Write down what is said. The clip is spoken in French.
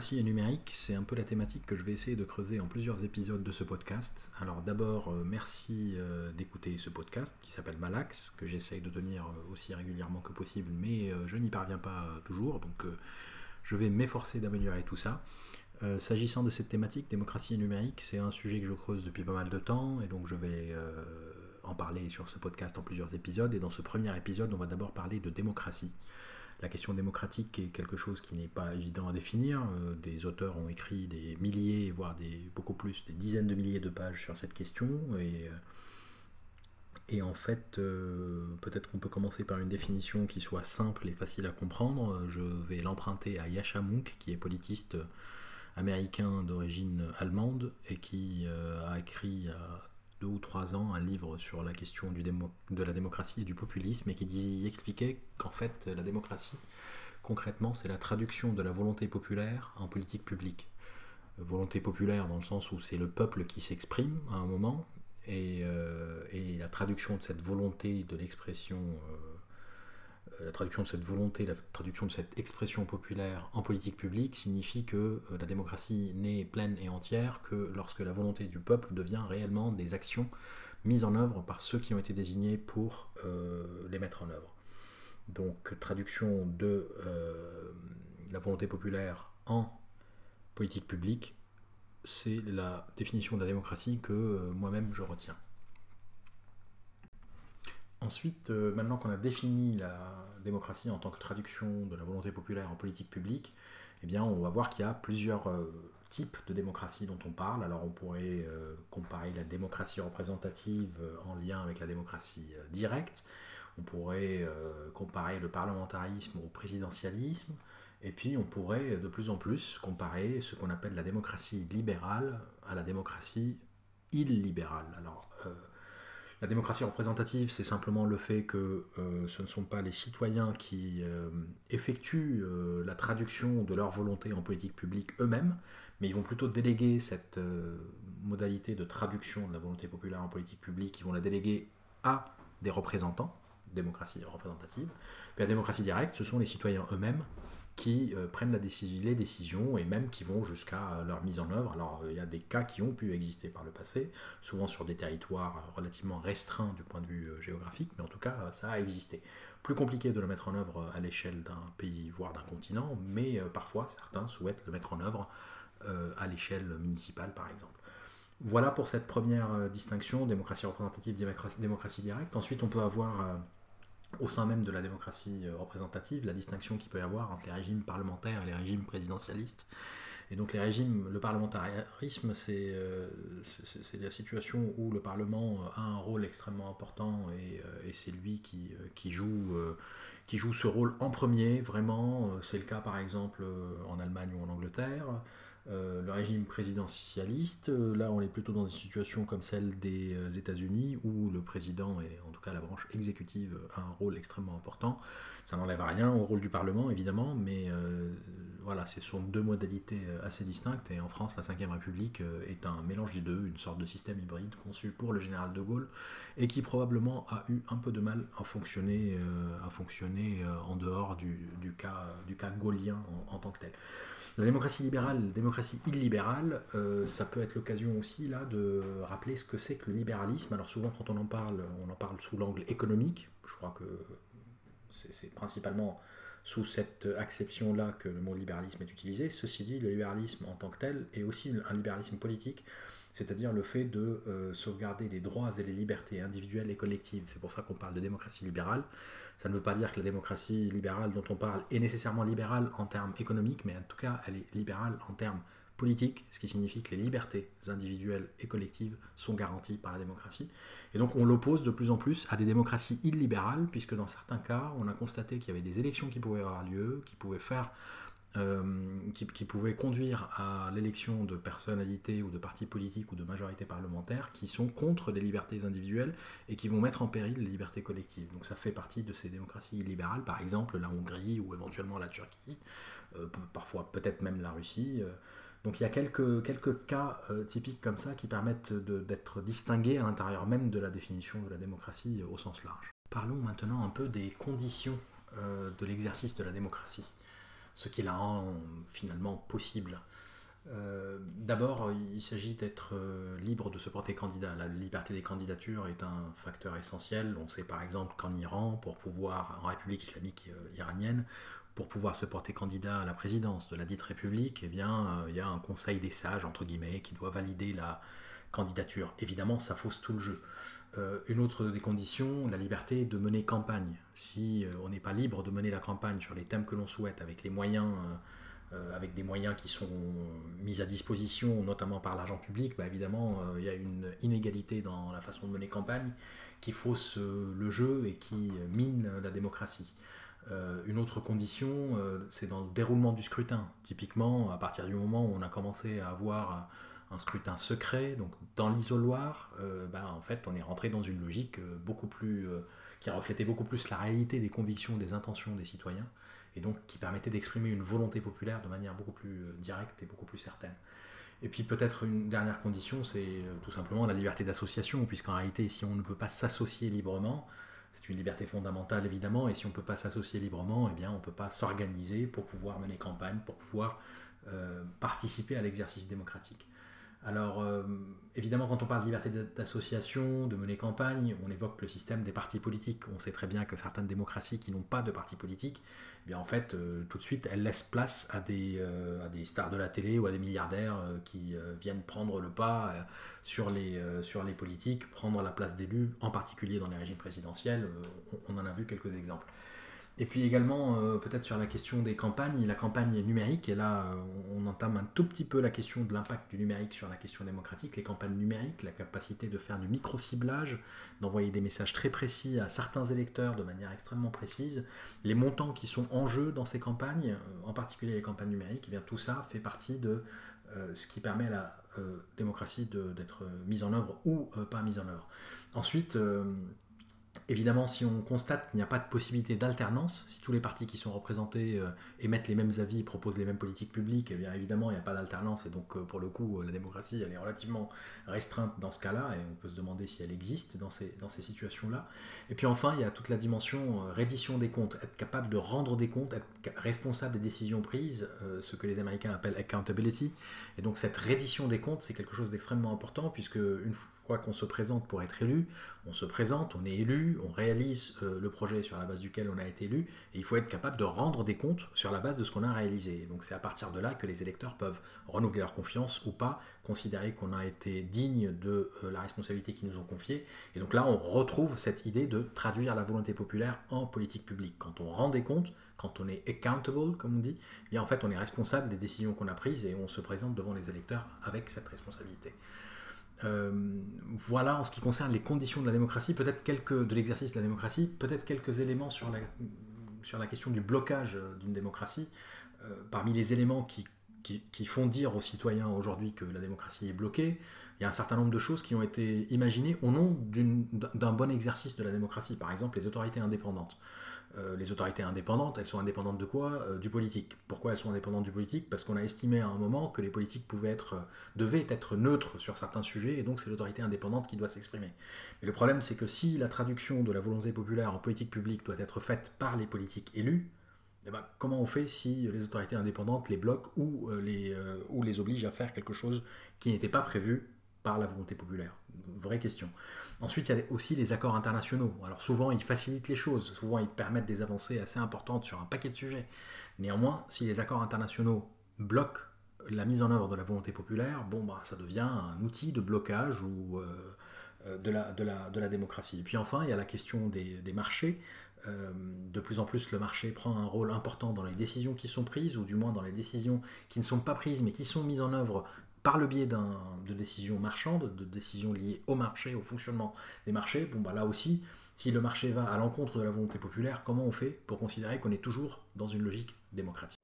démocratie et numérique, c'est un peu la thématique que je vais essayer de creuser en plusieurs épisodes de ce podcast. Alors d'abord, euh, merci euh, d'écouter ce podcast qui s'appelle Malax, que j'essaye de tenir euh, aussi régulièrement que possible, mais je n'y parviens pas toujours, donc je vais m'efforcer d'améliorer tout ça. S'agissant de cette thématique, démocratie et numérique, c'est un sujet que je creuse depuis pas mal de temps, et donc je vais en parler sur ce podcast en plusieurs épisodes. Et dans ce premier épisode, on va d'abord parler de démocratie. La question démocratique est quelque chose qui n'est pas évident à définir. Euh, des auteurs ont écrit des milliers, voire des, beaucoup plus, des dizaines de milliers de pages sur cette question. Et, euh, et en fait, euh, peut-être qu'on peut commencer par une définition qui soit simple et facile à comprendre. Je vais l'emprunter à Yasha Munk, qui est politiste américain d'origine allemande et qui a écrit deux ou trois ans un livre sur la question du de la démocratie et du populisme et qui dit, expliquait qu'en fait la démocratie, concrètement, c'est la traduction de la volonté populaire en politique publique. Volonté populaire dans le sens où c'est le peuple qui s'exprime à un moment et, euh, et, la traduction de cette volonté de l'expression euh, la traduction de cette volonté, la traduction de cette expression populaire en politique publique signifie que euh, la démocratie n'est pleine et entière que lorsque la volonté du peuple devient réellement des actions mises en œuvre par ceux qui ont été désignés pour euh, les mettre en œuvre. Donc traduction de la volonté populaire en politique publique, c'est la définition de la démocratie que moi-même je retiens. Ensuite, euh, maintenant qu'on a défini la démocratie en tant que traduction de la volonté populaire en politique publique, eh bien, on va voir qu'il y a plusieurs euh, types de démocratie dont on parle. Alors, on pourrait euh, comparer la démocratie représentative en lien avec la démocratie directe. On pourrait comparer le parlementarisme au présidentialisme. Et puis, on pourrait de plus en plus comparer ce qu'on appelle la démocratie libérale à la démocratie illibérale. La démocratie représentative, c'est simplement le fait que euh, ce ne sont pas les citoyens qui euh, effectuent euh, la traduction de leur volonté en politique publique eux-mêmes, mais ils vont plutôt déléguer cette modalité de traduction de la volonté populaire en politique publique, ils vont la déléguer à des représentants, démocratie représentative. Puis la démocratie directe, ce sont les citoyens eux-mêmes qui euh, prennent les décisions et même qui vont jusqu'à euh, leur mise en œuvre. Alors euh, il y a des cas qui ont pu exister par le passé, souvent sur des territoires relativement restreints du point de vue géographique, mais en tout cas ça a existé. Plus compliqué de le mettre en œuvre à l'échelle d'un pays, voire d'un continent, mais parfois certains souhaitent le mettre en œuvre à l'échelle municipale par exemple. Voilà pour cette première distinction, démocratie représentative, démocratie directe. Ensuite on peut avoir au sein même de la démocratie euh, représentative, la distinction qu'il peut y avoir entre les régimes parlementaires et les régimes présidentialistes. Et donc les régimes, le parlementarisme, c'est euh, la situation où le Parlement a un rôle extrêmement important et, euh, c'est lui qui, qui, joue, qui joue ce rôle en premier, vraiment. C'est le cas par exemple en Allemagne ou en Angleterre. Euh, le régime présidentialiste, euh, là on est plutôt dans une situation comme celle des euh, États-Unis où le président et en tout cas la branche exécutive a un rôle extrêmement important. Ça n'enlève rien au rôle du Parlement évidemment, mais voilà, ce sont deux modalités assez distinctes et en France la Ve République est un mélange des deux, une sorte de système hybride conçu pour le général de Gaulle et qui probablement a eu un peu de mal à fonctionner, à fonctionner en dehors du, cas, du cas gaulien en tant que tel. La démocratie libérale, démocratie illibérale, euh, ça peut être l'occasion aussi là de rappeler ce que c'est que le libéralisme. Alors souvent quand on en parle, on en parle sous l'angle économique. Je crois que c'est principalement sous cette acception-là que le mot libéralisme est utilisé. Ceci dit, le libéralisme en tant que tel est aussi un libéralisme politique, c'est-à-dire le fait de euh, sauvegarder les droits et les libertés individuelles et collectives. C'est pour ça qu'on parle de démocratie libérale. Ça ne veut pas dire que la démocratie libérale dont on parle est nécessairement libérale en termes économiques, mais en tout cas, elle est libérale en termes politiques, ce qui signifie que les libertés individuelles et collectives sont garanties par la démocratie. Et donc on l'oppose de plus en plus à des démocraties illibérales, puisque dans certains cas, on a constaté qu'il y avait des élections qui pouvaient avoir lieu, qui pouvaient faire euh, qui, pouvaient conduire à l'élection de personnalités ou de partis politiques ou de majorités parlementaires qui sont contre les libertés individuelles et qui vont mettre en péril les libertés collectives. Donc ça fait partie de ces démocraties libérales, par exemple la Hongrie ou éventuellement la Turquie, euh, parfois peut-être même la Russie. Euh. Donc il y a quelques, quelques cas typiques comme ça qui permettent d'être distingués à l'intérieur même de la définition de la démocratie au sens large. Parlons maintenant un peu des conditions de l'exercice de la démocratie. ce qui la rend finalement possible. Euh, d'abord, il s'agit d'être euh, libre de se porter candidat. La liberté des candidatures est un facteur essentiel. On sait par exemple qu'en Iran, pour pouvoir, en République islamique euh, iranienne, pour pouvoir se porter candidat à la présidence de la dite République, eh bien, il y a un conseil des sages, entre guillemets, qui doit valider la candidature. Évidemment, ça fausse tout le jeu. une autre des conditions, la liberté de mener campagne. Si on n'est pas libre de mener la campagne sur les thèmes que l'on souhaite, avec les moyens euh, avec des moyens qui sont mis à disposition, notamment par l'argent public, bah évidemment, euh, il y a une inégalité dans la façon de mener campagne qui fausse euh, le jeu et qui mine la démocratie. Une autre condition, c'est dans le déroulement du scrutin. Typiquement, à partir du moment où on a commencé à avoir un scrutin secret, donc dans l'isoloir, bah, en fait, on est rentré dans une logique beaucoup plus qui reflétait beaucoup plus la réalité des convictions, des intentions des citoyens et donc qui permettait d'exprimer une volonté populaire de manière beaucoup plus euh, directe et beaucoup plus certaine. Et puis peut-être une dernière condition, c'est euh, tout simplement la liberté d'association, puisqu'en réalité, si on ne peut pas s'associer librement, c'est une liberté fondamentale évidemment, et si on ne peut pas s'associer librement, eh on ne peut pas s'organiser pour pouvoir mener campagne, pour pouvoir euh, participer à l'exercice démocratique. Alors, euh, évidemment, quand on parle de liberté d'association, de mener campagne, on évoque le système des partis politiques. On sait très bien que certaines démocraties qui n'ont pas de partis politiques, eh bien en fait, euh, tout de suite, elles laissent place à des, euh, à des stars de la télé ou à des milliardaires qui viennent prendre le pas sur, les, sur les politiques, prendre la place d'élus, en particulier dans les régimes présidentiels. on en a vu quelques exemples. Et puis également, euh, peut-être sur la question des campagnes, la campagne numérique, et là euh, on entame un tout petit peu la question de l'impact du numérique sur la question démocratique, les campagnes numériques, la capacité de faire du micro-ciblage, d'envoyer des messages très précis à certains électeurs de manière extrêmement précise, les montants qui sont en jeu dans ces campagnes, euh, en particulier les campagnes numériques, eh bien tout ça fait partie de ce qui permet à la démocratie d'être mise en œuvre ou pas mise en œuvre. Ensuite, Évidemment, si on constate qu'il n'y a pas de possibilité d'alternance, si tous les partis qui sont représentés euh, émettent les mêmes avis, proposent les mêmes politiques publiques, eh bien évidemment, il n'y a pas d'alternance et donc euh, pour le coup, euh, la démocratie, elle est relativement restreinte dans ce cas-là et on peut se demander si elle existe dans ces, situations-là. Et puis enfin, il y a toute la dimension reddition des comptes, être capable de rendre des comptes, être responsable des décisions prises, ce que les Américains appellent accountability. Et donc cette reddition des comptes, c'est quelque chose d'extrêmement important puisque une fois qu'on se présente pour être élu, on se présente, on est élu, on réalise euh, le projet sur la base duquel on a été élu, et il faut être capable de rendre des comptes sur la base de ce qu'on a réalisé. Donc c'est à partir de là que les électeurs peuvent renouveler leur confiance ou pas, considérer qu'on a été digne de euh, la responsabilité qu'ils nous ont confiée. Et donc là, on retrouve cette idée de traduire la volonté populaire en politique publique. Quand on rend des comptes, quand on est accountable, comme on dit, eh bien en fait on est responsable des décisions qu'on a prises et on se présente devant les électeurs avec cette responsabilité. Euh, voilà en ce qui concerne les conditions de la démocratie, peut-être quelques de l'exercice de la démocratie, peut-être quelques éléments sur la, sur la question du blocage d'une démocratie. Euh, parmi les éléments qui, qui, font dire aux citoyens aujourd'hui que la démocratie est bloquée, il y a un certain nombre de choses qui ont été imaginées au nom d'un bon exercice de la démocratie, par exemple les autorités indépendantes. Euh, les autorités indépendantes, elles sont indépendantes de quoi? Euh, Du politique. Pourquoi elles sont indépendantes du politique? Parce qu'on a estimé à un moment que les politiques pouvaient être, euh, devaient être neutres sur certains sujets, et donc c'est l'autorité indépendante qui doit s'exprimer. Mais le problème, c'est que si la traduction de la volonté populaire en politique publique doit être faite par les politiques élus, eh ben, comment on fait si les autorités indépendantes les bloquent ou les, ou les obligent à faire quelque chose qui n'était pas prévu par la volonté populaire? Vraie question. Ensuite, il y a aussi les accords internationaux. Alors souvent, ils facilitent les choses, souvent ils permettent des avancées assez importantes sur un paquet de sujets. Néanmoins, si les accords internationaux bloquent la mise en œuvre de la volonté populaire, bon, bah, ça devient un outil de blocage ou, euh, euh, de, la, démocratie. Et puis enfin, il y a la question des, marchés. Euh, de plus en plus, le marché prend un rôle important dans les décisions qui sont prises, ou du moins dans les décisions qui ne sont pas prises, mais qui sont mises en œuvre par le biais de décisions marchandes, de décisions liées au marché, au fonctionnement des marchés, bon bah là aussi, si le marché va à l'encontre de la volonté populaire, comment on fait pour considérer qu'on est toujours dans une logique démocratique?